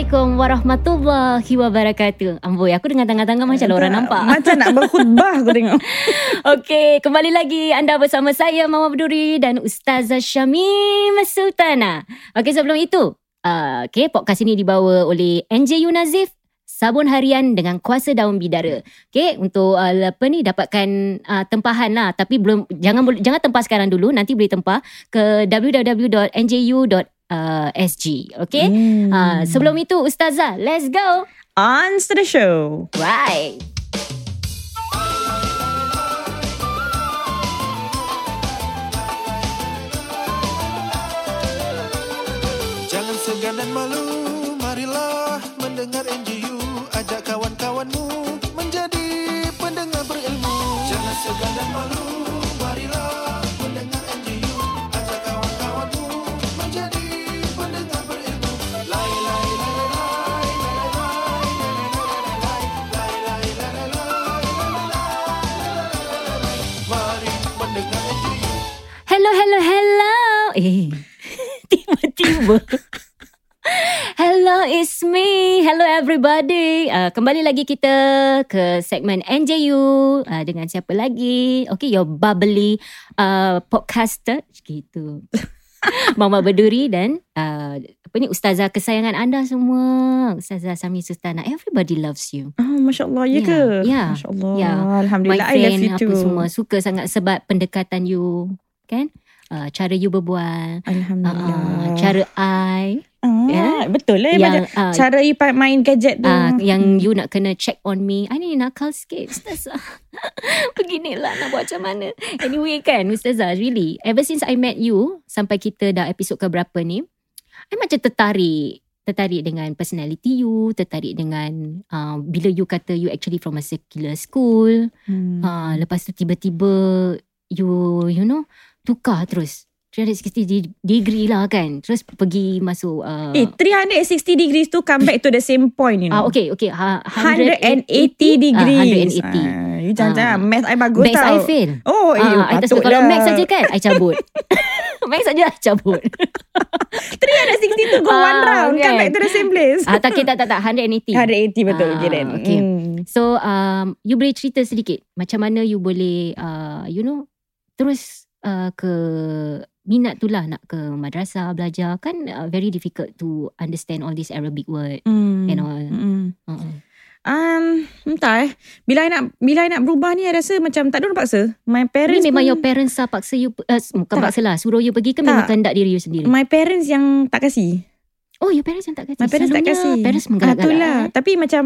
Assalamualaikum warahmatullahi wabarakatuh. Amboi, aku dengan tangan-tangan macam lah orang nampak. Macam nak berkhutbah aku tengok. Okey, kembali lagi anda bersama saya Mama Berduri dan Ustazah Syamim Sultana. Okey, sebelum itu, uh, okey, podcast ini dibawa oleh NJU Nazif Sabun harian dengan kuasa daun bidara. Okey, untuk uh, apa ni dapatkan uh, tempahan lah tapi belum jangan jangan tempah sekarang dulu, nanti boleh tempah ke www.nju.sg. Okey? Hmm. Uh, sebelum itu Ustazah, let's go. On to the show. Right. Jangan segan dan malu, marilah mendengar NGU Ajak kawan-kawanmu menjadi pendengar berilmu Jangan segan dan malu, tiba-tiba. Hello, it's me. Hello everybody. Uh, kembali lagi kita ke segmen NJU uh, dengan siapa lagi? Okay, your bubbly uh, podcaster gitu. Mama Berduri dan uh, apa ni ustazah kesayangan anda semua. Ustazah Sami Sustana. Everybody loves you. Oh, Masya Allah, ya Ya, ke? ya, Masya Allah. ya. Alhamdulillah, My I love friend you apa too. semua suka sangat sebab pendekatan you kan? Uh, cara you berbual, Alhamdulillah. uh, cara I Ah, Ya. Betul lah. yang uh, cara you main gadget tu. Ah, yang you nak kena check on me. I ni nakal sikit Ustazah. Beginilah nak buat macam mana. Anyway kan Ustazah really. Ever since I met you. Sampai kita dah episod ke berapa ni. I macam tertarik. Tertarik dengan personality you. Tertarik dengan uh, bila you kata you actually from a secular school. Hmm. Uh, lepas tu tiba-tiba you you know tukar terus. 360 de- degree lah kan. Terus pergi masuk uh, Eh, 360 degrees tu come back to the same point, you know. Ah okay okay ha, 180 Ah, 180. degrees. Ah, you jangan-jangan. Ah. Math I bagus tau. I fail. Oh, eh, Ah, I tak suka. patutlah. Kalau Max saja kan, I cabut. Max saja I cabut. 360 tu go Ah, one round. kan. Come back to the same place. ah, tak, tak, tak, tak. 180. 180 betul. Ah, okay then. okay. Hmm. So, um, you boleh cerita sedikit. Macam mana you boleh, uh, you know, terus uh, ke minat tu lah nak ke madrasah belajar. Kan uh, very difficult to understand all these Arabic word Hmm. and all. Hmm. Uh-uh. Um, entah eh. Bila I nak bila I nak berubah ni I rasa macam tak ada orang paksa. My parents Ni memang pun, your parents lah paksa you, uh, bukan Tak. paksa lah, suruh you pergi ke memang kehendak diri you sendiri? my parents yang tak kasih. Oh, your parents yang tak kasi. My parents tak Selalunya kasih. Parents Ah, menggalak-galak. itulah. eh. Tapi macam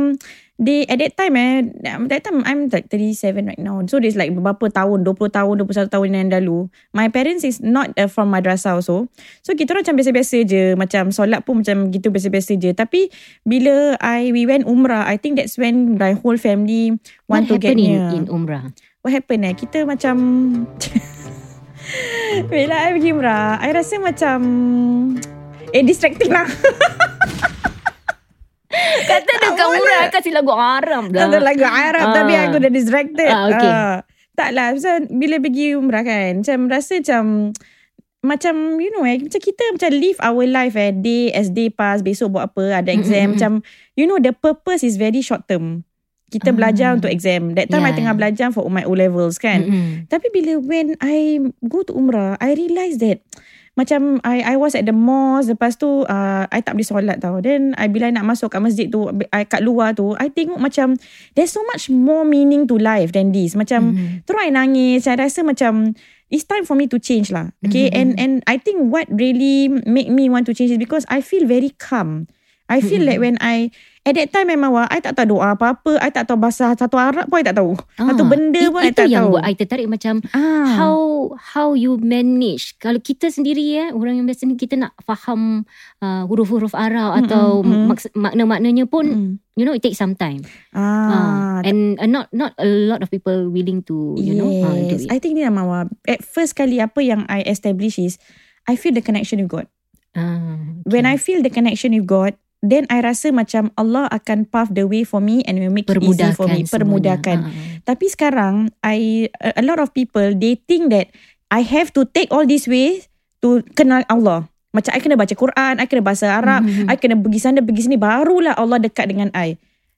they at that time eh that time I'm like 37 right now. So there's like beberapa tahun, 20 tahun, 21 tahun yang lalu. My parents is not uh, from madrasah also. So kita orang macam biasa-biasa je, macam solat pun macam gitu biasa-biasa je. Tapi bila I we went umrah, I think that's when my whole family What want to get happened in, near. in Umrah? What happened eh? Kita macam Bila I pergi umrah I rasa macam Eh distracting lah Kata dekat boleh. Umrah kasih lagu Arab dah. Ada lagu Arab Ah. Tapi aku dah distracted Ah, okay. Tak lah pasal Bila pergi umrah kan Macam rasa macam Macam you know eh Macam kita macam live our life eh Day as day pass Besok buat apa Ada exam Mm-mm. Macam You know the purpose is very short term Kita Ah. belajar untuk exam That time Yeah. I tengah belajar For my O levels kan Mm-mm. Tapi bila when I go to umrah, I realise that macam I I was at the mosque lepas tu uh, I tak boleh solat tau. Then I bila I nak masuk kat masjid tu I kat luar tu I tengok macam there's so much more meaning to life than this. Macam Mhm. terus I nangis. Saya rasa macam it's time for me to change lah. Okay Mhm. and and I think what really make me want to change is because I feel very calm. I feel Mhm. like when I At that time memang wah, I tak tahu doa apa-apa. I tak tahu bahasa satu Arab pun I tak tahu. Ah, Satu benda it- pun I Itu tak yang tahu. buat I tertarik macam ah. how how you manage kalau kita sendiri eh orang yang biasa ni kita nak faham uh, huruf-huruf Arab Mm, atau mm, mm. maks- makna-maknanya pun Mm. you know it takes some time Ah, uh, and uh, not not a lot of people willing to you know uh, do yes. it I think ni lah Mawar. At first kali apa yang I establish is I feel the connection with God. Ah, When I okay. feel the connection with God, then I rasa macam Allah akan pave the way for me and will make it easy for me. semuanya. Permudahkan. Ah, ah. Tapi sekarang I a lot of people they think that I have to take all this way to kenal Allah. Macam I kena baca Quran, I kena bahasa Arab, Mhm. I kena pergi sana pergi sini barulah Allah dekat dengan I.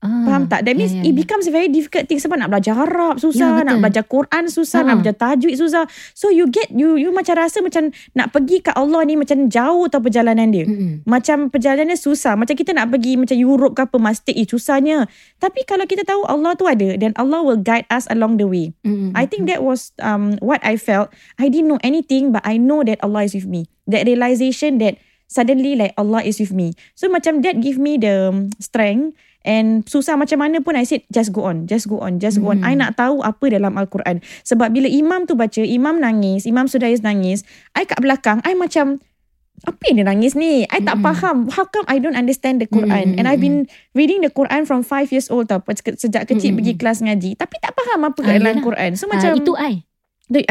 Ah, Faham tak? That means yeah, yeah, it yeah. becomes very difficult thing sebab nak belajar Arab susah, Ya, nak belajar Quran susah, Ha. nak belajar tajwid susah. So you get you you macam rasa macam nak pergi kat Allah ni macam jauh tau perjalanan dia. Mm-mm. Macam perjalanannya susah. Macam kita nak pergi macam Europe ke apa must take eh, susahnya. Tapi kalau kita tahu Allah tu ada then Allah will guide us along the way. Mm-mm. I think that was um what I felt. I didn't know anything but I know that Allah is with me. That realization that suddenly like Allah is with me. So macam that give me the um, strength and susah macam mana pun I said just go on, just go on, just go on. Hmm. I nak tahu apa dalam Al-Quran. Sebab bila imam tu baca, imam nangis, imam Sudais nangis, I kat belakang I macam apa yang dia nangis ni? I tak Mm-mm. faham. How come I don't understand the Quran? Mm-mm, And I've been reading the Quran from 5 years old tau. Sejak kecil Mm-mm. pergi kelas ngaji. Tapi tak faham apa Ah, kat dalam yelah. Quran. So Ah, macam itu I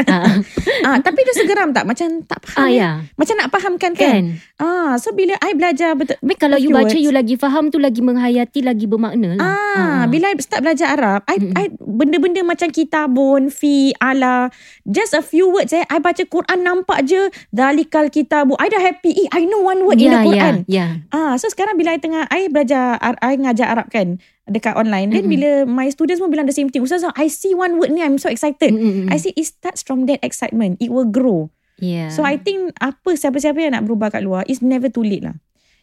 ah, ah, tapi dia segeram tak? Macam tak faham. ah ya Macam nak fahamkan kan? kan Ah, so bila I belajar betul Tapi kalau you baca Afterwards. you lagi faham tu lagi menghayati lagi bermakna lah. Ah, bila I start belajar Arab, I, Mm-mm. I benda-benda macam kitabun, fi, ala, just a few words eh. I baca Quran nampak je dalikal kitabu. I dah happy. Eh, I know one word in the ya, Quran. ya, ya. Ah, so sekarang bila I tengah I belajar Ar- I ngajar Arab kan dekat online. Then Mm-mm. bila my students pun bilang the same thing. Ustazah, I see one word ni I'm so excited. Mm-mm. I see it starts from that excitement. It will grow. Yeah. So I think apa siapa-siapa yang nak berubah kat luar it's never too late lah.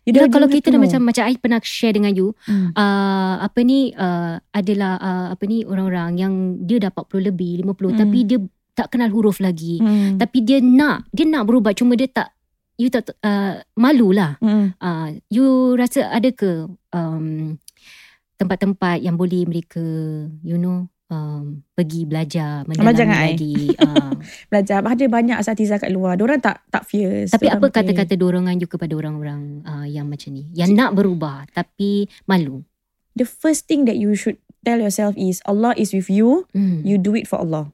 You don't- kalau kita dah know. macam macam I pernah share dengan you Hmm. uh, apa ni uh, adalah uh, apa ni orang-orang yang dia dah 40 lebih 50 Hmm. tapi dia tak kenal huruf lagi Hmm. tapi dia nak dia nak berubah cuma dia tak you tak uh, malulah Hmm. uh, you rasa ada ke um, tempat-tempat yang boleh mereka you know um, pergi belajar mendalami I. lagi uh, Belajar ada banyak asatiza kat luar. Diorang tak tak fierce. tapi apa okay. kata-kata dorongan you kepada orang-orang uh, yang macam ni yang nak berubah tapi malu The first thing that you should tell yourself is Allah is with you. hmm. You do it for Allah.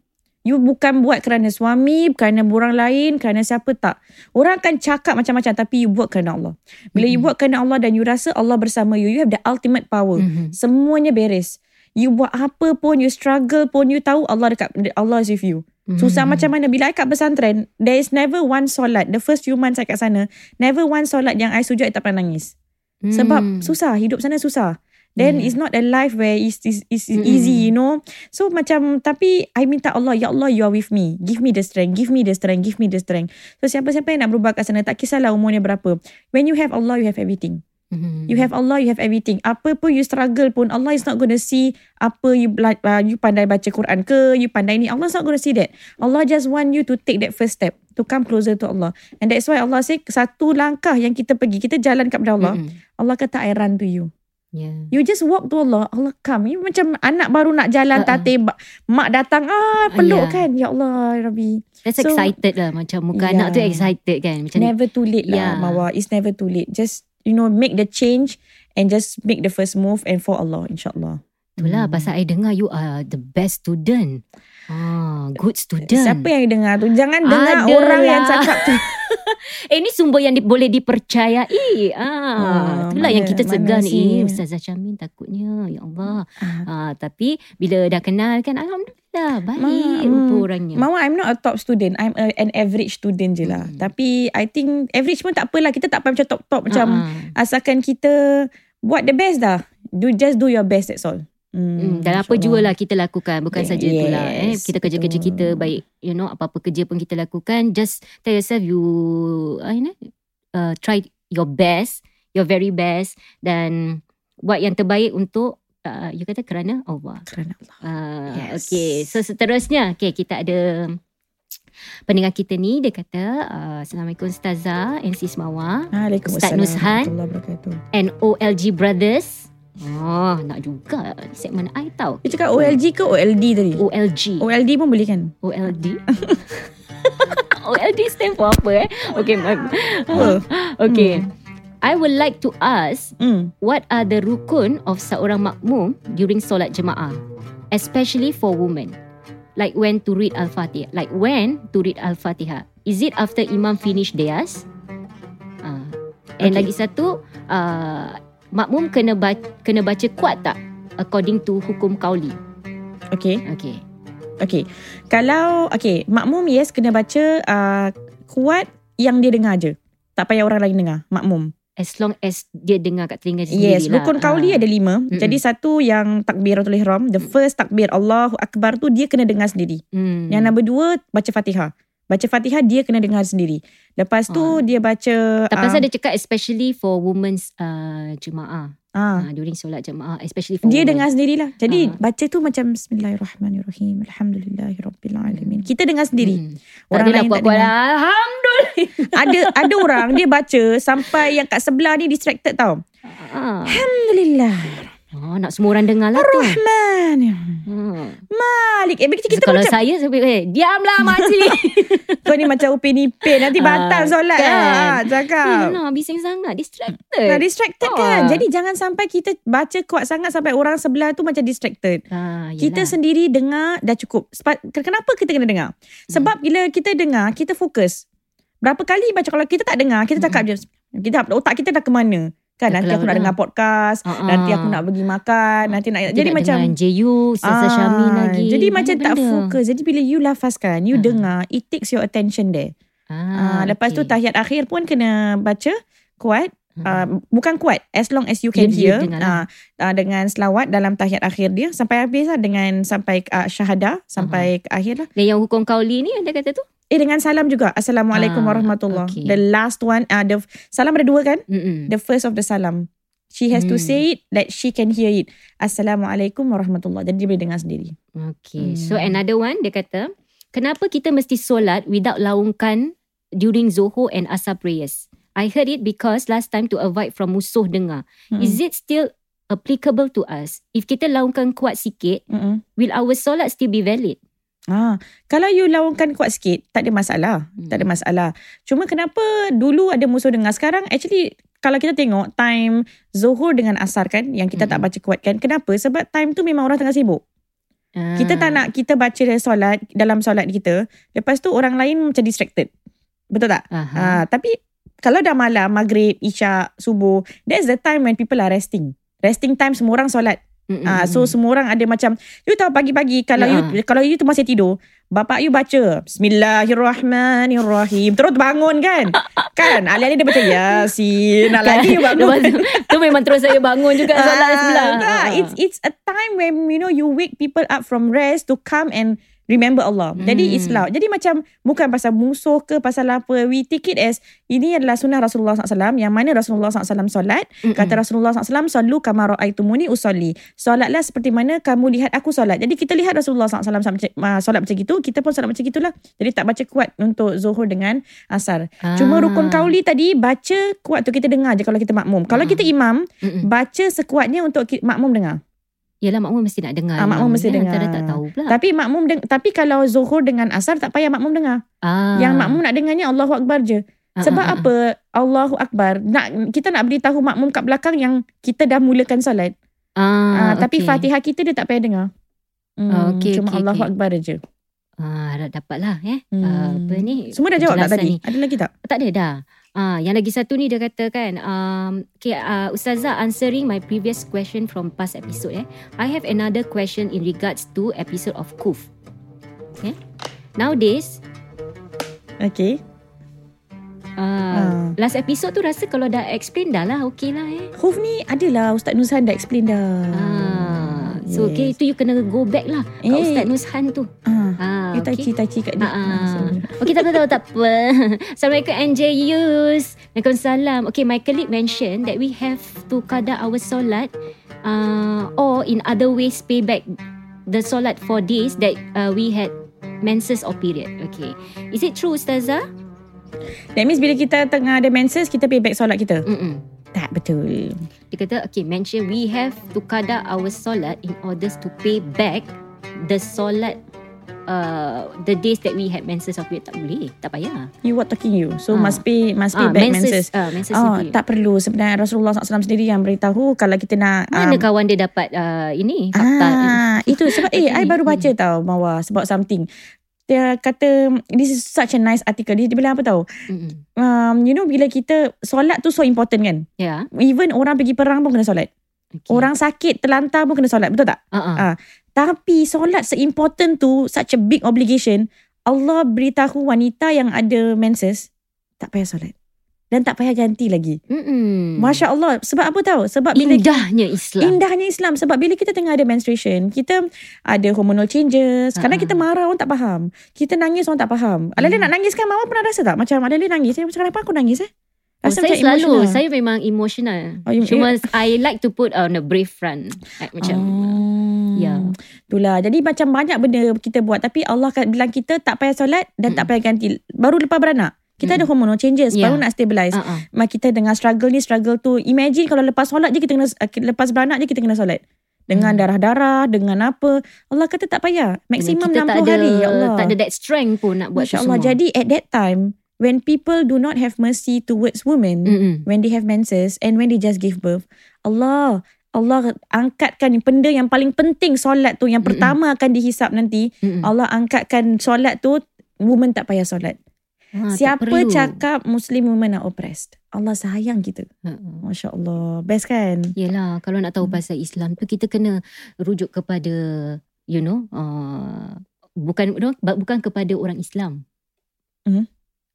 You bukan buat kerana suami, kerana orang lain, kerana siapa tak. Orang akan cakap macam-macam tapi you buat kerana Allah. Bila you Mm-mm. buat kerana Allah dan you rasa Allah bersama you, you have the ultimate power. Mhm. Semuanya beres. You buat apa pun, you struggle pun, you tahu Allah dekat Allah is with you. Susah Mhm. macam mana Bila I kat pesantren There is never one solat The first few months I kat sana Never one solat Yang I sujud I tak pernah nangis Sebab Hmm. susah Hidup sana susah Then Yeah. it's not a life Where it's, it's, it's Mm-mm. easy You know So macam Tapi I minta Allah Ya Allah you are with me Give me the strength Give me the strength Give me the strength So siapa-siapa yang nak berubah kat sana Tak kisahlah umurnya berapa When you have Allah You have everything Mhm. You have Allah, you have everything. Apa pun you struggle pun, Allah is not going to see apa you uh, you pandai baca Quran ke, you pandai ni. Allah is not going to see that. Allah just want you to take that first step to come closer to Allah. And that's why Allah say satu langkah yang kita pergi, kita jalan kepada Allah. Mhm. Allah kata I run to you. Yeah. You just walk to Allah, Allah come. You macam anak baru nak jalan Uh-uh. tatih, ba- mak datang, ah peluk yeah. kan. Ya Allah, ya Rabbi. That's So- excited lah Macam muka Yeah. anak tu excited kan Macam Never too late lah, Yeah. Mawa. It's never too late. Just, you know, make the change and just make the first move and for Allah, insyaAllah. Itulah Hmm. pasal I dengar you are the best student ah, Good student Siapa yang dengar tu? Jangan dengar Ada orang yang lah. cakap tu. Eh ni sumber yang di, boleh dipercayai ah, Ah, Itulah yang mana- kita mana segan sih? Eh Ustazah Syamin takutnya Ya Allah Ah. ah, Tapi bila dah kenal kan Alhamdulillah Baik Ma- rupa hmm. orangnya Mama, I'm not a top student. I'm a, an average student je lah. Hmm. Tapi I think average pun tak apalah. Kita tak payah macam top-top. Macam Ah, asalkan kita buat the best dah. Do Just do your best, that's all. Hmm, dan apa insyaAllah. jua lah kita lakukan Bukan Yeah, saja itulah eh. yes, Kita kerja-kerja betul. kita Baik you know Apa-apa kerja pun kita lakukan Just tell yourself You uh, you know, uh, Try your best Your very best Dan Buat yang terbaik untuk uh, You kata kerana Allah Kerana Allah. uh, Yes. Okay So seterusnya Okay kita ada Pendengar kita ni Dia kata uh, Assalamualaikum Ustazah NC Semawa. Ustaz wabarakatuh. and OLG Brothers Oh, nak juga segmen I tahu. Dia cakap OLG ke OLD tadi? OLG. OLD pun boleh kan? OLD. OLD stand for apa eh? Okay, my- Apa? okay. I would like to ask, Hmm. what are the rukun of seorang makmum during solat jemaah, especially for women? Like when to read Al-Fatihah. Like when to read Al-Fatihah. Is it after imam finish theirs? Uh, and Okay. lagi satu, uh, makmum kena baca, kena baca kuat tak? According to hukum kauli. Okay. Okay. Okay. Kalau, okay. Makmum yes kena baca uh, kuat yang dia dengar je. Tak payah orang lain dengar. Makmum. As long as dia dengar kat telinga sendiri Yes, lah. rukun kauli Ah. ada lima. Mm-mm. Jadi satu yang takbiratul ihram, the first takbir Allahu Akbar tu dia kena dengar sendiri. Hmm. Yang nombor dua baca Fatihah. Baca Fatihah dia kena dengar sendiri. Lepas tu Ah. dia baca Tak ah, pasal dia cakap especially for women's uh, jemaah. ah, Uh, during solat jemaah. Especially for dia women. dengar sendirilah. Jadi Ah. baca tu macam Bismillahirrahmanirrahim. Alhamdulillahirabbil dia dengar sendiri. Hmm. Orang adalah lain tak kuat-kuat dengar. lah. Alhamdulillah. Ada ada orang dia baca sampai yang kat sebelah ni distracted tau. Ah. Alhamdulillah. Oh, nak semua orang dengar lah tu. Rahman. Hmm. Malik. Eh, kita, So, kita kalau macam saya, saya eh, diamlah makcik. kau ni macam upin ipin. Nanti batal Ah, solat kan. lah. Cakap. Yelah, bising sangat. Distracted. Nah, distracted Oh. kan. Jadi jangan sampai kita baca kuat sangat sampai orang sebelah tu macam distracted. Ah, yelah. Kita sendiri dengar dah cukup. Sebab kenapa kita kena dengar? Sebab Hmm. bila kita dengar, kita fokus. Berapa kali baca kalau kita tak dengar, kita cakap je. Kita otak kita dah ke mana? Kan nanti aku nak dengar podcast, Ah, nanti aku nak pergi makan, nanti nak jadi nak macam JU, Ustazah Ah, Syami lagi. Jadi Banyak macam tak benda. fokus. Jadi bila you lafazkan, you Ah. dengar, it takes your attention there. Ah, Ah, lepas tu okay. tahiyat akhir pun kena baca kuat. Uh, bukan kuat as long as you can You- you hear lah. uh, uh, dengan selawat dalam tahiyat akhir dia sampai habis lah dengan sampai uh, syahadah sampai ke akhir lah Dan yang hukum kauli ni ada kata tu? Eh dengan salam juga assalamualaikum Ah, warahmatullah okay. the last one uh, the salam ada dua kan Mm-mm. the first of the salam she has to Hmm. say it that she can hear it assalamualaikum warahmatullah jadi dia boleh dengar sendiri Okay. Hmm. So another one dia kata, kenapa kita mesti solat without laungkan during Zohor and Asar prayers? I heard it because last time to avoid from musuh dengar. Mm-mm. Is it still applicable to us? If kita laungkan kuat sikit, Mm-mm. will our solat still be valid? Ah, kalau you lawankan kuat sikit, tak ada masalah. Hmm. Tak ada masalah. Cuma kenapa dulu ada musuh dengar sekarang actually kalau kita tengok time Zohor dengan Asar kan yang kita tak Hmm. baca kuat kan. Kenapa? Sebab time tu memang orang tengah sibuk. Kita tak Ah. nak kita baca solat dalam solat kita. Lepas tu orang lain macam distracted. Betul tak? Aha. Ah, tapi kalau dah malam, maghrib, isyak, subuh, that's the time when people are resting. Resting time semua orang solat. Mm-mm. Ah, so semua orang ada macam you tahu pagi-pagi kalau Ya. you kalau you tu masih tidur, bapak you baca Bismillahirrahmanirrahim. Terus bangun kan? kan? Ali-ali dia baca Yasin. Nak lagi you bangun. Lepas tu, tu memang terus saya bangun juga solat Ah, sebelah. Ah. It's it's a time when you know you wake people up from rest to come and remember Allah. Jadi Hmm. it's loud. Jadi macam bukan pasal musuh ke pasal apa. We take it as ini adalah sunnah Rasulullah SAW yang mana Rasulullah SAW solat. Mm-mm. Kata Rasulullah SAW, Sallu kama ra'aitumuni usolli. Solatlah seperti mana kamu lihat aku solat. Jadi kita lihat Rasulullah SAW uh, solat macam itu, kita pun solat macam itulah. Jadi tak baca kuat untuk Zuhur dengan Asar. Cuma Ah. rukun kauli tadi, baca kuat tu kita dengar je kalau kita makmum. Kalau Ah. kita imam, Mm-mm. baca sekuatnya untuk makmum dengar. Yelah makmum mesti nak dengar. Ah, makmum mesti ni. dengar. Antara tak tahu pula. Tapi makmum deng- tapi kalau Zuhur dengan Asar tak payah makmum dengar. ah. Yang makmum nak dengarnya Allahu Akbar je. Ah, Sebab ah, ah. apa? Allahu Akbar. Nak kita nak beritahu makmum kat belakang yang kita dah mulakan solat. Ah, Ah, tapi okay. Fatihah kita dia tak payah dengar. Hmm, Ah, okey, cuma okey, Allahu okey. Akbar je. Ah, dapatlah eh. Hmm. Ah, apa ni? Semua dah jawab tak tadi? ni. Ada lagi tak? Tak ada dah. Ah, yang lagi satu ni dia kata kan, um, okay, uh, Ustazah answering my previous question from past episode eh. I have another question in regards to episode of Kuf. Okay. Nowadays, Okay. uh, Ah. last episode tu rasa kalau dah explain dah lah, okay lah eh. Huf ni adalah Ustaz Nuzhan dah explain dah. Ah, so yes. okay, itu you kena go back lah kat Eh. Ustaz Nuzhan tu. Ah. You okay. touchy touchy kat dia. Ah, ah. sorry. Okay, tak apa, tak apa, tak apa. Assalamualaikum NJ Yus. Waalaikumsalam. Okay, my colleague mentioned that we have to qada our solat uh, or in other ways pay back the solat for days that uh, we had menses or period. Okay. Is it true, Ustazah? That means bila kita tengah ada menses, kita pay back solat kita. Mm-mm. Tak betul. Dia kata, okay, mention we have to qada our solat in order to pay back the solat uh, the days that we had menses of tak boleh, tak payah. You what talking you. So Ah. must pay must pay Ah, back menses. Uh, menses Oh, sendiri. tak perlu. Sebenarnya Rasulullah SAW sendiri yang beritahu kalau kita nak Mana um, kawan dia dapat uh, ini fakta? Ah, itu sebab eh I Ini. baru baca tau Mawa about something. Dia kata this is such a nice article. Dia, dia bilang apa tahu? Mm-mm. Um, you know bila kita solat tu so important kan? Ya. Even orang pergi perang pun kena solat. Okay. Orang sakit terlantar pun kena solat, betul tak? Uh-uh. Ah. Tapi solat se-important tu such a big obligation. Allah beritahu wanita yang ada menses tak payah solat. Dan tak payah ganti lagi. Mm-mm. Masya Allah. Sebab apa tahu? Sebab bila Indahnya Islam. Indahnya Islam sebab bila kita tengah ada menstruation, kita ada hormonal changes. Kadang Ha-ha. kita marah orang tak faham. Kita nangis orang tak faham. Alali Hmm. nak nangis kan mama pernah rasa tak? Macam Alali nangis. Saya macam kenapa aku nangis eh? Oh, saya selalu, emotional. saya memang emotional. Oh, Cuma I like to put on a brave front. Like, macam, Oh. Ya. Itulah. Jadi macam banyak benda kita buat. Tapi Allah bilang kita tak payah solat dan tak Mm. payah ganti. Baru lepas beranak. Kita Mm. ada hormonal changes. Ya. Baru nak stabilize. uh-uh. Mak kita dengan struggle ni, struggle tu. Imagine kalau lepas solat je kita kena, uh, lepas beranak je kita kena solat. Dengan Hmm. darah-darah, dengan apa. Allah kata tak payah. Maksimum kita 60 tak ada, hari. Ya Allah. Tak ada that strength pun nak buat Masya Allah. semua. Jadi at that time, when people do not have mercy towards women, Mm-mm. when they have menses and when they just give birth, Allah Allah angkatkan benda yang paling penting solat tu yang Mm-mm. pertama akan dihisap nanti. Mm-mm. Allah angkatkan solat tu woman tak payah solat. Ha, Siapa cakap Muslim women are oppressed? Allah sayang kita. Masya Allah. Best kan? Yelah, kalau nak tahu Hmm. pasal Islam tu kita kena rujuk kepada you know, uh, bukan bukan kepada orang Islam.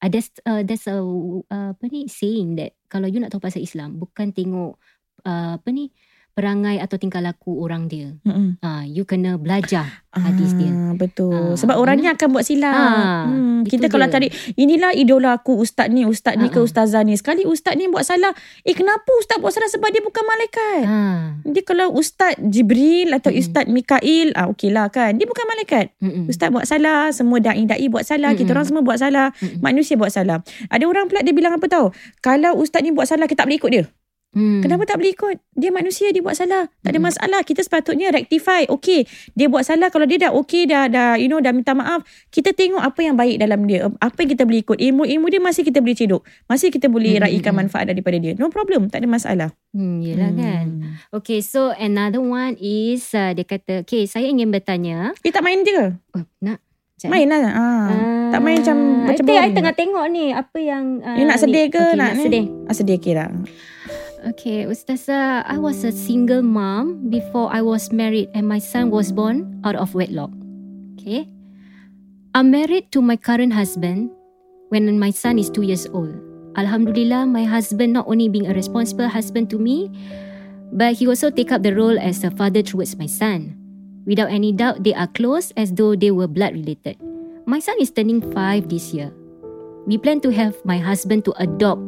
Mhm. Ada uh, there's a uh, apa ni saying that kalau you nak tahu pasal Islam bukan tengok uh, apa ni perangai atau tingkah laku orang dia. Mm-mm. Ah, you kena belajar hadis dia. Ah, betul. Ah, Sebab orangnya akan buat silap. Ah, hmm, kita kalau dia. cari inilah idola aku ustaz ni, ustaz ni ke Ah, ah. ustazah ni. Sekali ustaz ni buat salah. Eh kenapa ustaz buat salah sebab dia bukan malaikat? Ah, Dia kalau ustaz Jibril atau Mm-mm. ustaz Mikail, ah okey lah kan. Dia bukan malaikat. mm-mm. Ustaz buat salah, semua dai-dai buat salah, kita Mm-mm. orang semua buat salah, Mm-mm. manusia buat salah. Ada orang pula dia bilang apa tahu? Kalau ustaz ni buat salah kita tak boleh ikut dia. Hmm. Kenapa tak boleh ikut? Dia manusia, dia buat salah. Tak ada Mm-mm. masalah. Kita sepatutnya rectify. Okay, dia buat salah. Kalau dia dah okay, dah, dah you know, dah minta maaf. Kita tengok apa yang baik dalam dia. Apa yang kita boleh ikut. Ilmu-ilmu dia masih kita boleh cedok. Masih kita boleh Mm-mm. raikan manfaat daripada dia. No problem. Tak ada masalah. Hmm, yelah kan. Okay, so another one is uh, dia kata, okay, saya ingin bertanya. Eh, tak main je ke? Oh, nak? Main lah. Ah. Ah, tak main macam- I macam I boring tengah tengok ni apa yang uh, You nak sedih ke? okay, nak, nak sedih. Ah, sedih kira. Okay, Ustazah, I was a single mom before I was married and my son was born out of wedlock. Okay. I'm married to my current husband when my son is two years old. Alhamdulillah, my husband not only being a responsible husband to me, but he also take up the role as a father towards my son. Without any doubt, they are close as though they were blood related. My son is turning five this year. We plan to have my husband to adopt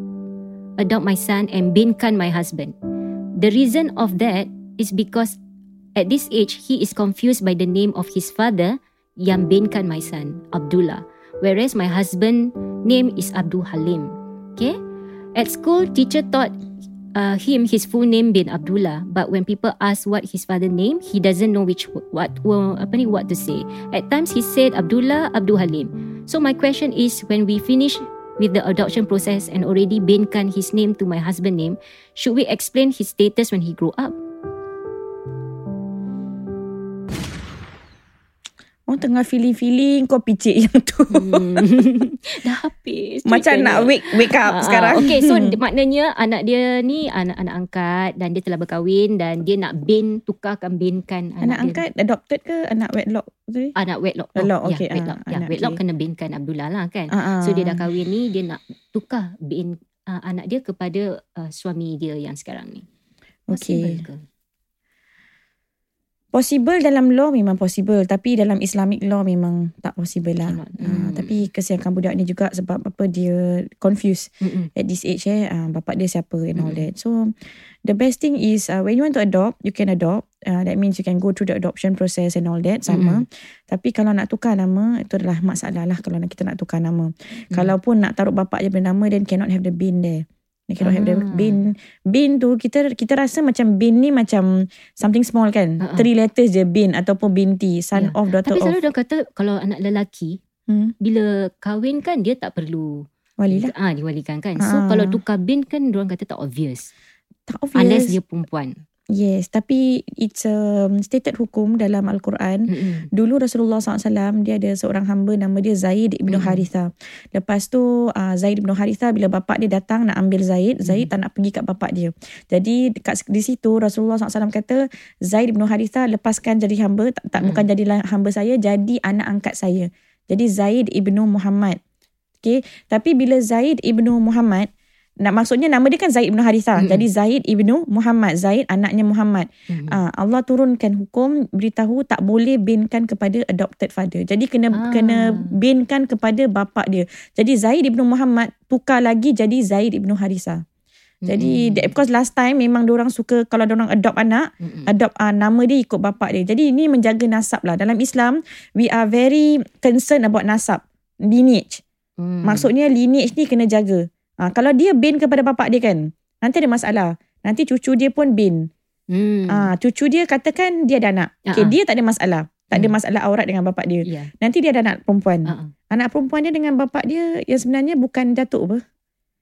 adopt my son and binkan my husband. The reason of that is because at this age he is confused by the name of his father yang binkan my son Abdullah whereas my husband name is Abdul Halim. Okay? At school teacher taught uh, him his full name bin Abdullah but when people ask what his father name he doesn't know which what well, what to say. At times he said Abdullah Abdul Halim. So my question is when we finish with the adoption process and already binkan his name to my husband name, should we explain his status when he grow up? Orang tengah feeling-feeling kau picit yang tu. Hmm. Dah habis. Macam nak wake wake up Ah, sekarang. Okay, so maknanya anak dia ni anak-anak angkat dan dia telah berkahwin dan dia nak bin tukarkan binkan anak, anak dia. angkat adopted ke anak wedlock tu? Anak wedlock. Wedlock, oh, okay. Ya, wedlock. Ah, ya, wedlock okay. kena binkan Abdullah lah kan. Ah, ah. So dia dah kahwin ni dia nak tukar bin uh, anak dia kepada uh, suami dia yang sekarang ni. Okay. Possible ke? Possible dalam law memang possible tapi dalam Islamic law memang tak possible lah. Ah, Hmm. tapi kesiankan budak ni juga sebab apa dia confused Mm-mm. at this age eh uh, bapak dia siapa and all Mm-mm. that. So the best thing is uh, when you want to adopt you can adopt. Uh, that means you can go through the adoption process and all that sama. Tapi kalau nak tukar nama itu adalah masalah lah kalau nak kita nak tukar nama. Kalaupun nak taruh bapak je punya nama then cannot have the bin there. They cannot have the Ah. bin. Bin tu kita kita rasa macam bin ni macam something small kan. Ah. Three letters je bin ataupun binti. Son Ya. of, daughter Tapi of. selalu dia kata kalau anak lelaki Hmm. bila kahwin kan dia tak perlu Wali lah. ah diwalikan kan. So Ah. kalau tukar bin kan orang kata tak obvious. Tak obvious. Unless dia perempuan. Yes. Tapi it's a stated hukum dalam Al-Quran. Mm-mm. Dulu Rasulullah SAW dia ada seorang hamba nama dia Zaid ibnu Mm. Haritha. Lepas tu uh, Zaid ibnu Haritha bila bapak dia datang nak ambil Zaid, Zaid Mm. tak nak pergi kat bapak dia. Jadi dekat di situ Rasulullah SAW kata Zaid ibnu Haritha lepaskan jadi hamba, tak, tak Mm. bukan jadi hamba saya, jadi anak angkat saya. Jadi Zaid ibnu Muhammad. Okay. Tapi bila Zaid ibnu Muhammad nak maksudnya nama dia kan Zaid ibnu Haritha. Mm-mm. Jadi Zaid ibnu Muhammad, Zaid anaknya Muhammad. Mm. Ah, Allah turunkan hukum beritahu tak boleh binkan kepada adopted father. Jadi kena Ah. kena binkan kepada bapa dia. Jadi Zaid ibnu Muhammad tukar lagi jadi Zaid ibnu Harisa. Jadi that, because last time memang orang suka kalau orang adopt anak, Mm-mm. adopt uh, nama dia ikut bapa dia. Jadi ini menjaga nasab lah. Dalam Islam, we are very concerned about nasab, lineage. Mm. Maksudnya lineage ni kena jaga. Ah, kalau dia bin kepada bapa dia kan, nanti ada masalah. Nanti cucu dia pun bin. Mm. Ah, cucu dia katakan dia ada anak. Okay, Ah, ah. dia tak ada masalah. Tak ada Hmm. masalah aurat dengan bapak dia. Ya. Nanti dia ada anak perempuan. Ah. Anak perempuan dia dengan bapak dia yang sebenarnya bukan datuk apa.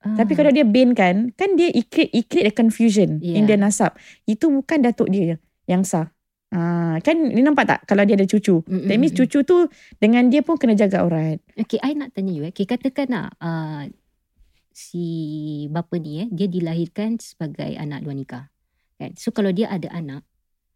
Ah. Tapi kalau dia bin kan, kan dia it create, it create a confusion Yeah. in the nasab. Itu bukan datuk dia yang sah. Ah, kan ni nampak tak kalau dia ada cucu. Mm, That means cucu tu dengan dia pun kena jaga aurat. Okay, I nak tanya you eh. Okay, katakan lah, uh, si bapa ni eh, dia dilahirkan sebagai anak luar nikah. Kan? So kalau dia ada anak,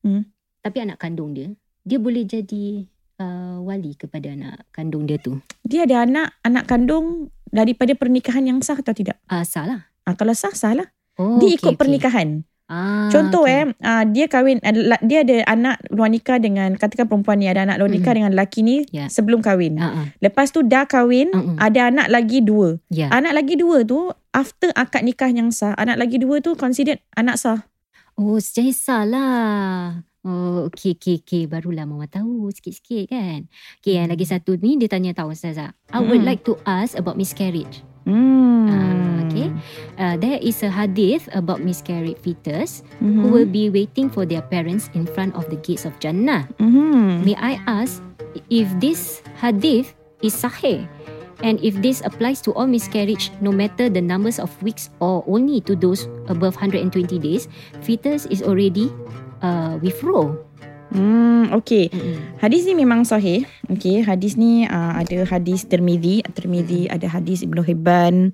Hmm. tapi anak kandung dia, dia boleh jadi uh, wali kepada anak kandung dia tu. Dia ada anak, anak kandung daripada pernikahan yang sah atau tidak? Uh, salah. Ah, kalau sah, sah lah. Oh, dia okay, ikut okay. pernikahan. Ah, Contoh okay. eh, uh, dia kahwin, uh, dia ada anak luar nikah dengan, katakan perempuan ni ada anak luar nikah Mm. dengan lelaki ni Ya. sebelum kahwin. Ah, ah. Lepas tu dah kahwin, Mm-mm. ada anak lagi dua. Ya. Anak lagi dua tu, after akad nikah yang sah, anak lagi dua tu considered anak sah. Oh, secara salah. Oh, okey, okey, okey. Barulah Mama tahu sikit-sikit kan. Okey, yang lagi satu ni dia tanya tahu Ustazah. I would Hmm. like to ask about miscarriage. Hmm. Ah, okay. Uh, there is a hadith about miscarried fetus Mm-hmm. who will be waiting for their parents in front of the gates of Jannah. Mm-hmm. May I ask if this hadith is sahih? And if this applies to all miscarriage, no matter the numbers of weeks or only to those above 120 days, fetus is already uh, with roh. Hmm, okay. Mm-mm. Hadis ni memang sahih. Okay, hadis ni uh, ada hadis Tirmizi, Tirmizi ada hadis Ibnu Hibban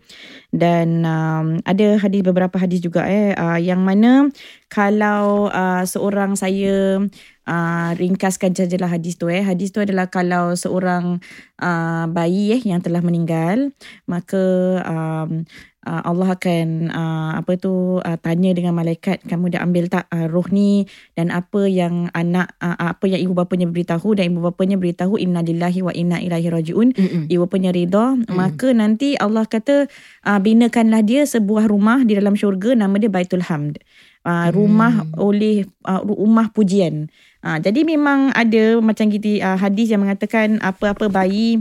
dan um, ada hadis beberapa hadis juga eh uh, yang mana kalau uh, seorang saya uh, ringkaskan sajalah hadis tu eh. Hadis tu adalah kalau seorang uh, bayi eh yang telah meninggal maka um, uh, Allah akan uh, apa tu uh, tanya dengan malaikat kamu dah ambil tak uh, roh ni? Dan apa yang anak uh, apa yang ibu bapanya beritahu? Dan ibu bapanya beritahu inna lillahi wa inna ilaihi rajiun Mm-mm. ibu bapanya reda maka nanti Allah kata uh, binakanlah dia sebuah rumah di dalam syurga nama dia Baitul Hamd. Uh, rumah Hmm. oleh uh, rumah pujian. Uh, jadi memang ada macam kita uh, hadis yang mengatakan apa-apa bayi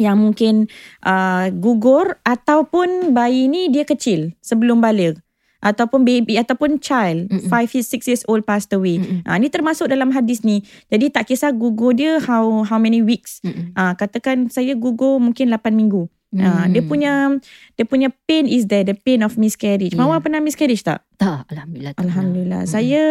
yang mungkin uh, gugur ataupun bayi ni dia kecil sebelum balik ataupun baby ataupun child Mm-mm. 5 years 6 years old passed away. Mm-mm. Ah ni termasuk dalam hadis ni. Jadi tak kisah gugur dia how how many weeks. Mm-mm. Ah katakan saya gugur mungkin 8 minggu. Ah dia Hmm. punya dia punya pain is there the pain of miscarriage. Yeah. Mawar pernah miscarriage tak? Tak, Alhamdulillah. tak Alhamdulillah. pernah. Saya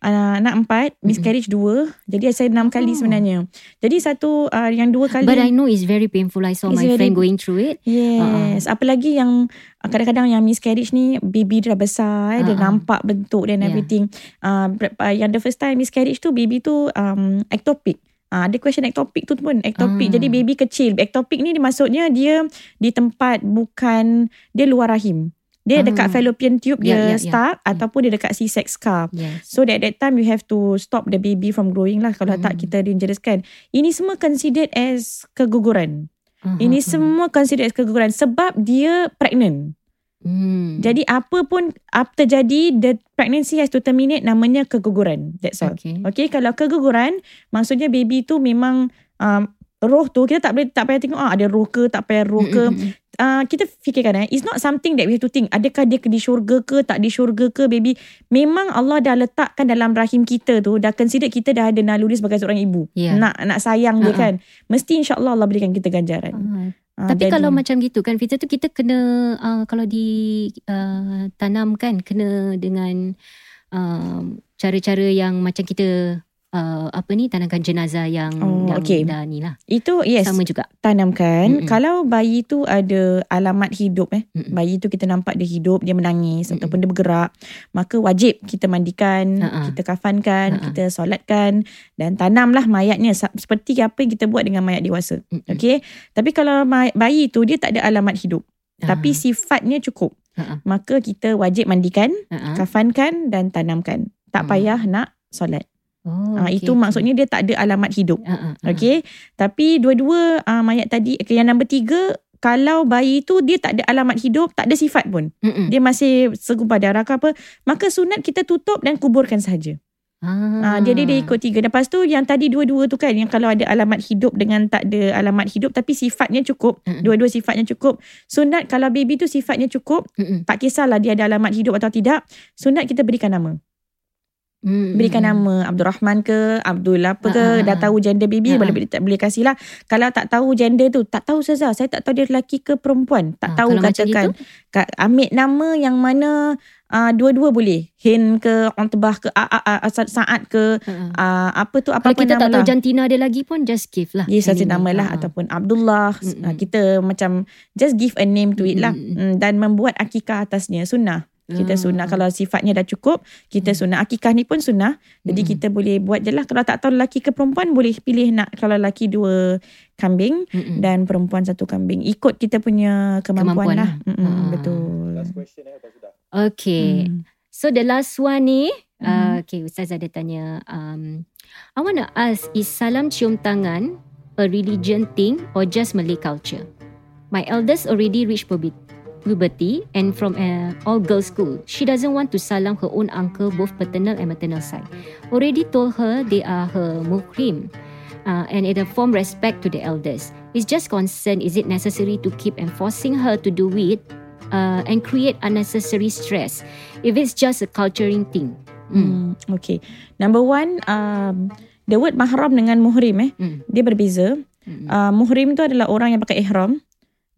uh, anak empat, miscarriage dua. Jadi saya enam kali Oh. sebenarnya. Jadi satu uh, yang dua kali. But I know it's very painful. I saw my very- friend going through it. Yes. Apalagi yang uh, kadang-kadang yang miscarriage ni baby dia dah besar eh, dia Ah, ah. nampak bentuk dan Yeah. everything. Uh, uh, yang the first time miscarriage tu baby tu um, ectopic. Uh, ada question ectopic tu pun ectopic. Ah. Jadi baby kecil. Ectopic ni dia maksudnya dia di tempat bukan dia luar rahim. Dia Ah. dekat fallopian tube dia Yeah, yeah, yeah. stuck ataupun dia dekat C-sex scar. Yes. So that that time you have to stop the baby from growing lah kalau tak Mm. kita dangerous kan. Ini semua considered as keguguran. Ini Uh-huh. semua considered as keguguran sebab dia pregnant. Hmm. Jadi apa pun apa terjadi the pregnancy has to terminate namanya keguguran. That's all. Okay. Okay, kalau keguguran maksudnya baby tu memang um, roh tu kita tak boleh tak payah tengok ah ada roh ke tak payah roh ke uh, kita fikirkan eh, it's not something that we have to think. Adakah dia di syurga ke, tak di syurga ke, baby. Memang Allah dah letakkan dalam rahim kita tu, dah consider kita dah ada naluri sebagai seorang ibu. Ya. Nak nak sayang dia Ha-ha. kan. Mesti insyaAllah Allah berikan kita ganjaran. Ah, Ah, Tapi jadi- kalau macam gitu kan Fitr tu kita kena uh, kalau di uh, tanam kan kena dengan uh, cara-cara yang macam kita uh, apa ni tanamkan jenazah yang Oh, yang okay. dah ni lah. Itu yes. Sama juga. tanamkan Mm-mm. kalau bayi tu ada alamat hidup eh Mm-mm. bayi tu kita nampak dia hidup dia menangis Mm-mm. ataupun dia bergerak maka wajib kita mandikan Ha-ha. kita kafankan Ha-ha. kita solatkan dan tanamlah mayatnya seperti apa yang kita buat dengan mayat dewasa Mm-mm. okey tapi kalau bayi tu dia tak ada alamat hidup Ah. tapi sifatnya cukup Ha-ha. maka kita wajib mandikan Ha-ha. kafankan dan tanamkan tak Hmm. payah nak solat Oh, Ah, okey, itu okey. maksudnya dia tak ada alamat hidup Ha-ha, ha-ha. Okey. Tapi dua-dua uh, mayat tadi okay, yang nombor tiga kalau bayi tu dia tak ada alamat hidup, tak ada sifat pun. Mm-mm. Dia masih segumpal darah ke apa, maka sunat kita tutup dan kuburkan sahaja. Ah. Ah. dia dia dia ikut tiga. Lepas tu yang tadi dua-dua tu kan yang kalau ada alamat hidup dengan tak ada alamat hidup tapi sifatnya cukup, Mm-mm. dua-dua sifatnya cukup. Sunat kalau baby tu sifatnya cukup, Mm-mm. tak kisahlah dia ada alamat hidup atau tidak, sunat kita berikan nama. Mm-mm. Berikan nama Abdul Rahman ke Abdul apa ke ah, Dah ah. tahu gender baby ah. boleh, tak boleh kasih lah Kalau tak tahu gender tu Tak tahu Saza Saya tak tahu dia lelaki ke perempuan Tak Ah, tahu kalau katakan Kak, Ambil nama yang mana uh, Dua-dua boleh Hin ke Ontbah ke a, a, a, Sa- Saat ke Ha-ha. uh, Apa tu Kalau Apa-apa kita tak tahu lah jantina dia lagi pun just give lah. Yes, satu nama lah Ah. Ataupun Abdullah Mm-mm. uh, Kita macam Just give a name to it lah Mm-mm. mm, Dan membuat akikah atasnya Sunnah kita Ah. sunnah Kalau sifatnya dah cukup Kita sunnah Akikah ni pun sunnah Jadi Mm-mm. kita boleh buat je lah Kalau tak tahu lelaki ke perempuan Boleh pilih nak Kalau lelaki dua kambing Mm-mm. Dan perempuan satu kambing Ikut kita punya kemampuan, Kemampuan lah, lah. Mm-mm, Ah. Betul Okay. Mm. So the last one ni, Mhm. uh, okay, Ustazah ada tanya, um, I want to ask, is salam cium tangan a religion thing or just Malay culture? My eldest already reached puberty, puberty and from an all-girls school. She doesn't want to salam her own uncle, both paternal and maternal side. Already told her they are her muhrim. Uh, and it a form respect to the elders. It's just concern, is it necessary to keep enforcing her to do it uh, and create unnecessary stress if it's just a culturing thing. Mm. Mm. Okay Number one um, The word mahram dengan muhrim eh Mm. Dia berbeza Mm. uh, Muhrim tu adalah orang yang pakai ihram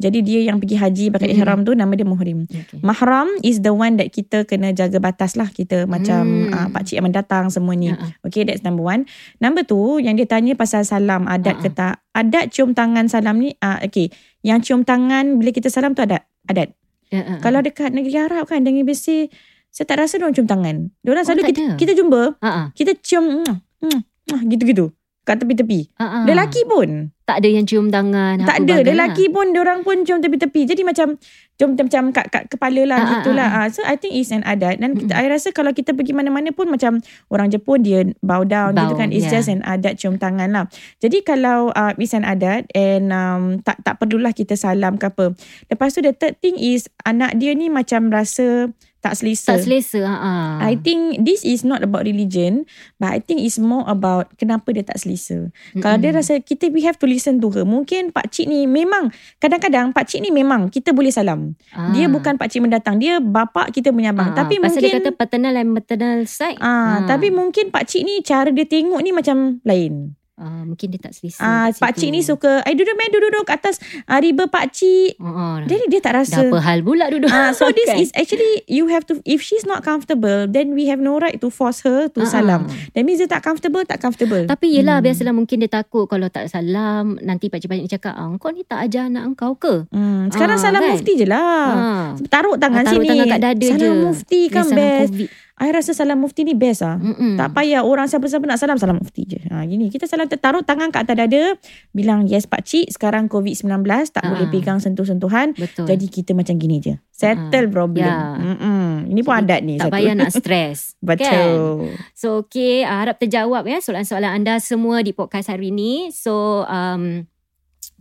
Jadi dia yang pergi haji pakai Mm. ihram tu Nama dia muhrim Okay. Mahram is the one that kita kena jaga batas lah kita macam Hmm. uh, pakcik yang mendatang semua ni. Uh-uh. Okay that's number one. Number two yang dia tanya pasal salam adat Ha-ha. ke tak. Adat cium tangan salam ni uh, okay. Yang cium tangan bila kita salam tu adat. Adat. Uh-uh. Kalau dekat negeri Arab kan dengan biasa saya tak rasa diorang cium tangan. Diorang Oh, selalu kita, ada? kita jumpa uh-uh. kita cium mm, mm, mm, gitu-gitu kat tepi-tepi. Uh-uh. Lelaki pun tak ada yang cium tangan. tak ada. bagai Lelaki pun diorang pun cium tepi-tepi. Jadi macam cium macam kat, kat kepala lah Ah, ah, gitulah. ah, Ah, So I think it's an adat. Dan kita, Mm-mm. I rasa kalau kita pergi mana-mana pun macam orang Jepun dia bow down Bow, gitu kan. It's yeah. just an adat cium tangan lah. Jadi kalau uh, it's an adat and um, tak tak perlulah kita salam ke apa. Lepas tu the third thing is anak dia ni macam rasa tak selesa. Tak selesa. Uh-uh. I think this is not about religion but I think it's more about kenapa dia tak selesa. Kalau dia rasa kita we have to listen to her. Mungkin pak cik ni memang kadang-kadang pak cik ni memang kita boleh salam. Dia bukan pak cik mendatang, dia bapa kita punya abang. Tapi Ah. pasal mungkin dia kata paternal and maternal side. ah tapi mungkin pak cik ni cara dia tengok ni macam lain. Ah, mungkin dia tak selesa. Ah kat pak cik ni suka ai duduk main duduk kat atas ah, riba pak cik. Uh-uh. Dia dia tak dah rasa. apa hal pula duduk. Ah, so this Kan? is actually you have to if she's not comfortable then we have no right to force her to Ah, salam. ah. That means dia tak comfortable, tak comfortable. Tapi yelah Hmm. biasalah mungkin dia takut kalau tak salam nanti pakcik-pakcik ni cakap ah, kau ni tak ajar anak engkau ke? Hmm, sekarang Ah, salam kan? mufti je lah. Ah. Taruh tangan Taruh sini. tangan kat dada salam je. mufti kan salam best. COVID. I rasa salam mufti ni best ah. Mm-mm. Tak payah orang siapa-siapa nak salam salam mufti je. Ha gini kita salam taruh tangan kat atas dada bilang yes pak cik sekarang COVID-19 tak Ah. boleh pegang sentuh-sentuhan. Betul. Jadi kita macam gini je. Settle problem. Ya. Mm-mm. Ini pun adat ni tak satu. payah nak stres. Kan? Betul. So okay, uh, harap terjawab ya soalan-soalan anda semua di podcast hari ini. So um,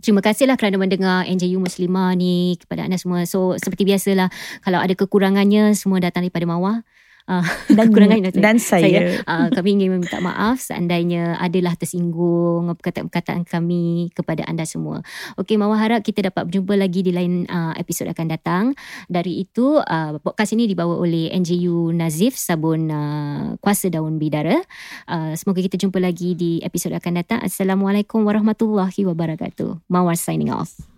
Terima kasihlah kerana mendengar NJU Muslimah ni kepada anda semua. So seperti biasalah kalau ada kekurangannya semua datang daripada Mawar. Uh, Dan, kekurangan dan saya. uh, kami ingin meminta maaf seandainya adalah tersinggung perkataan-perkataan kami kepada anda semua. Okey, Mawar harap kita dapat berjumpa lagi di lain uh, episod akan datang. Dari itu, uh, podcast ini dibawa oleh NJU Nazif, sabun uh, kuasa daun bidara. Uh, semoga kita jumpa lagi di episod akan datang. Assalamualaikum warahmatullahi wabarakatuh. Mawar signing off.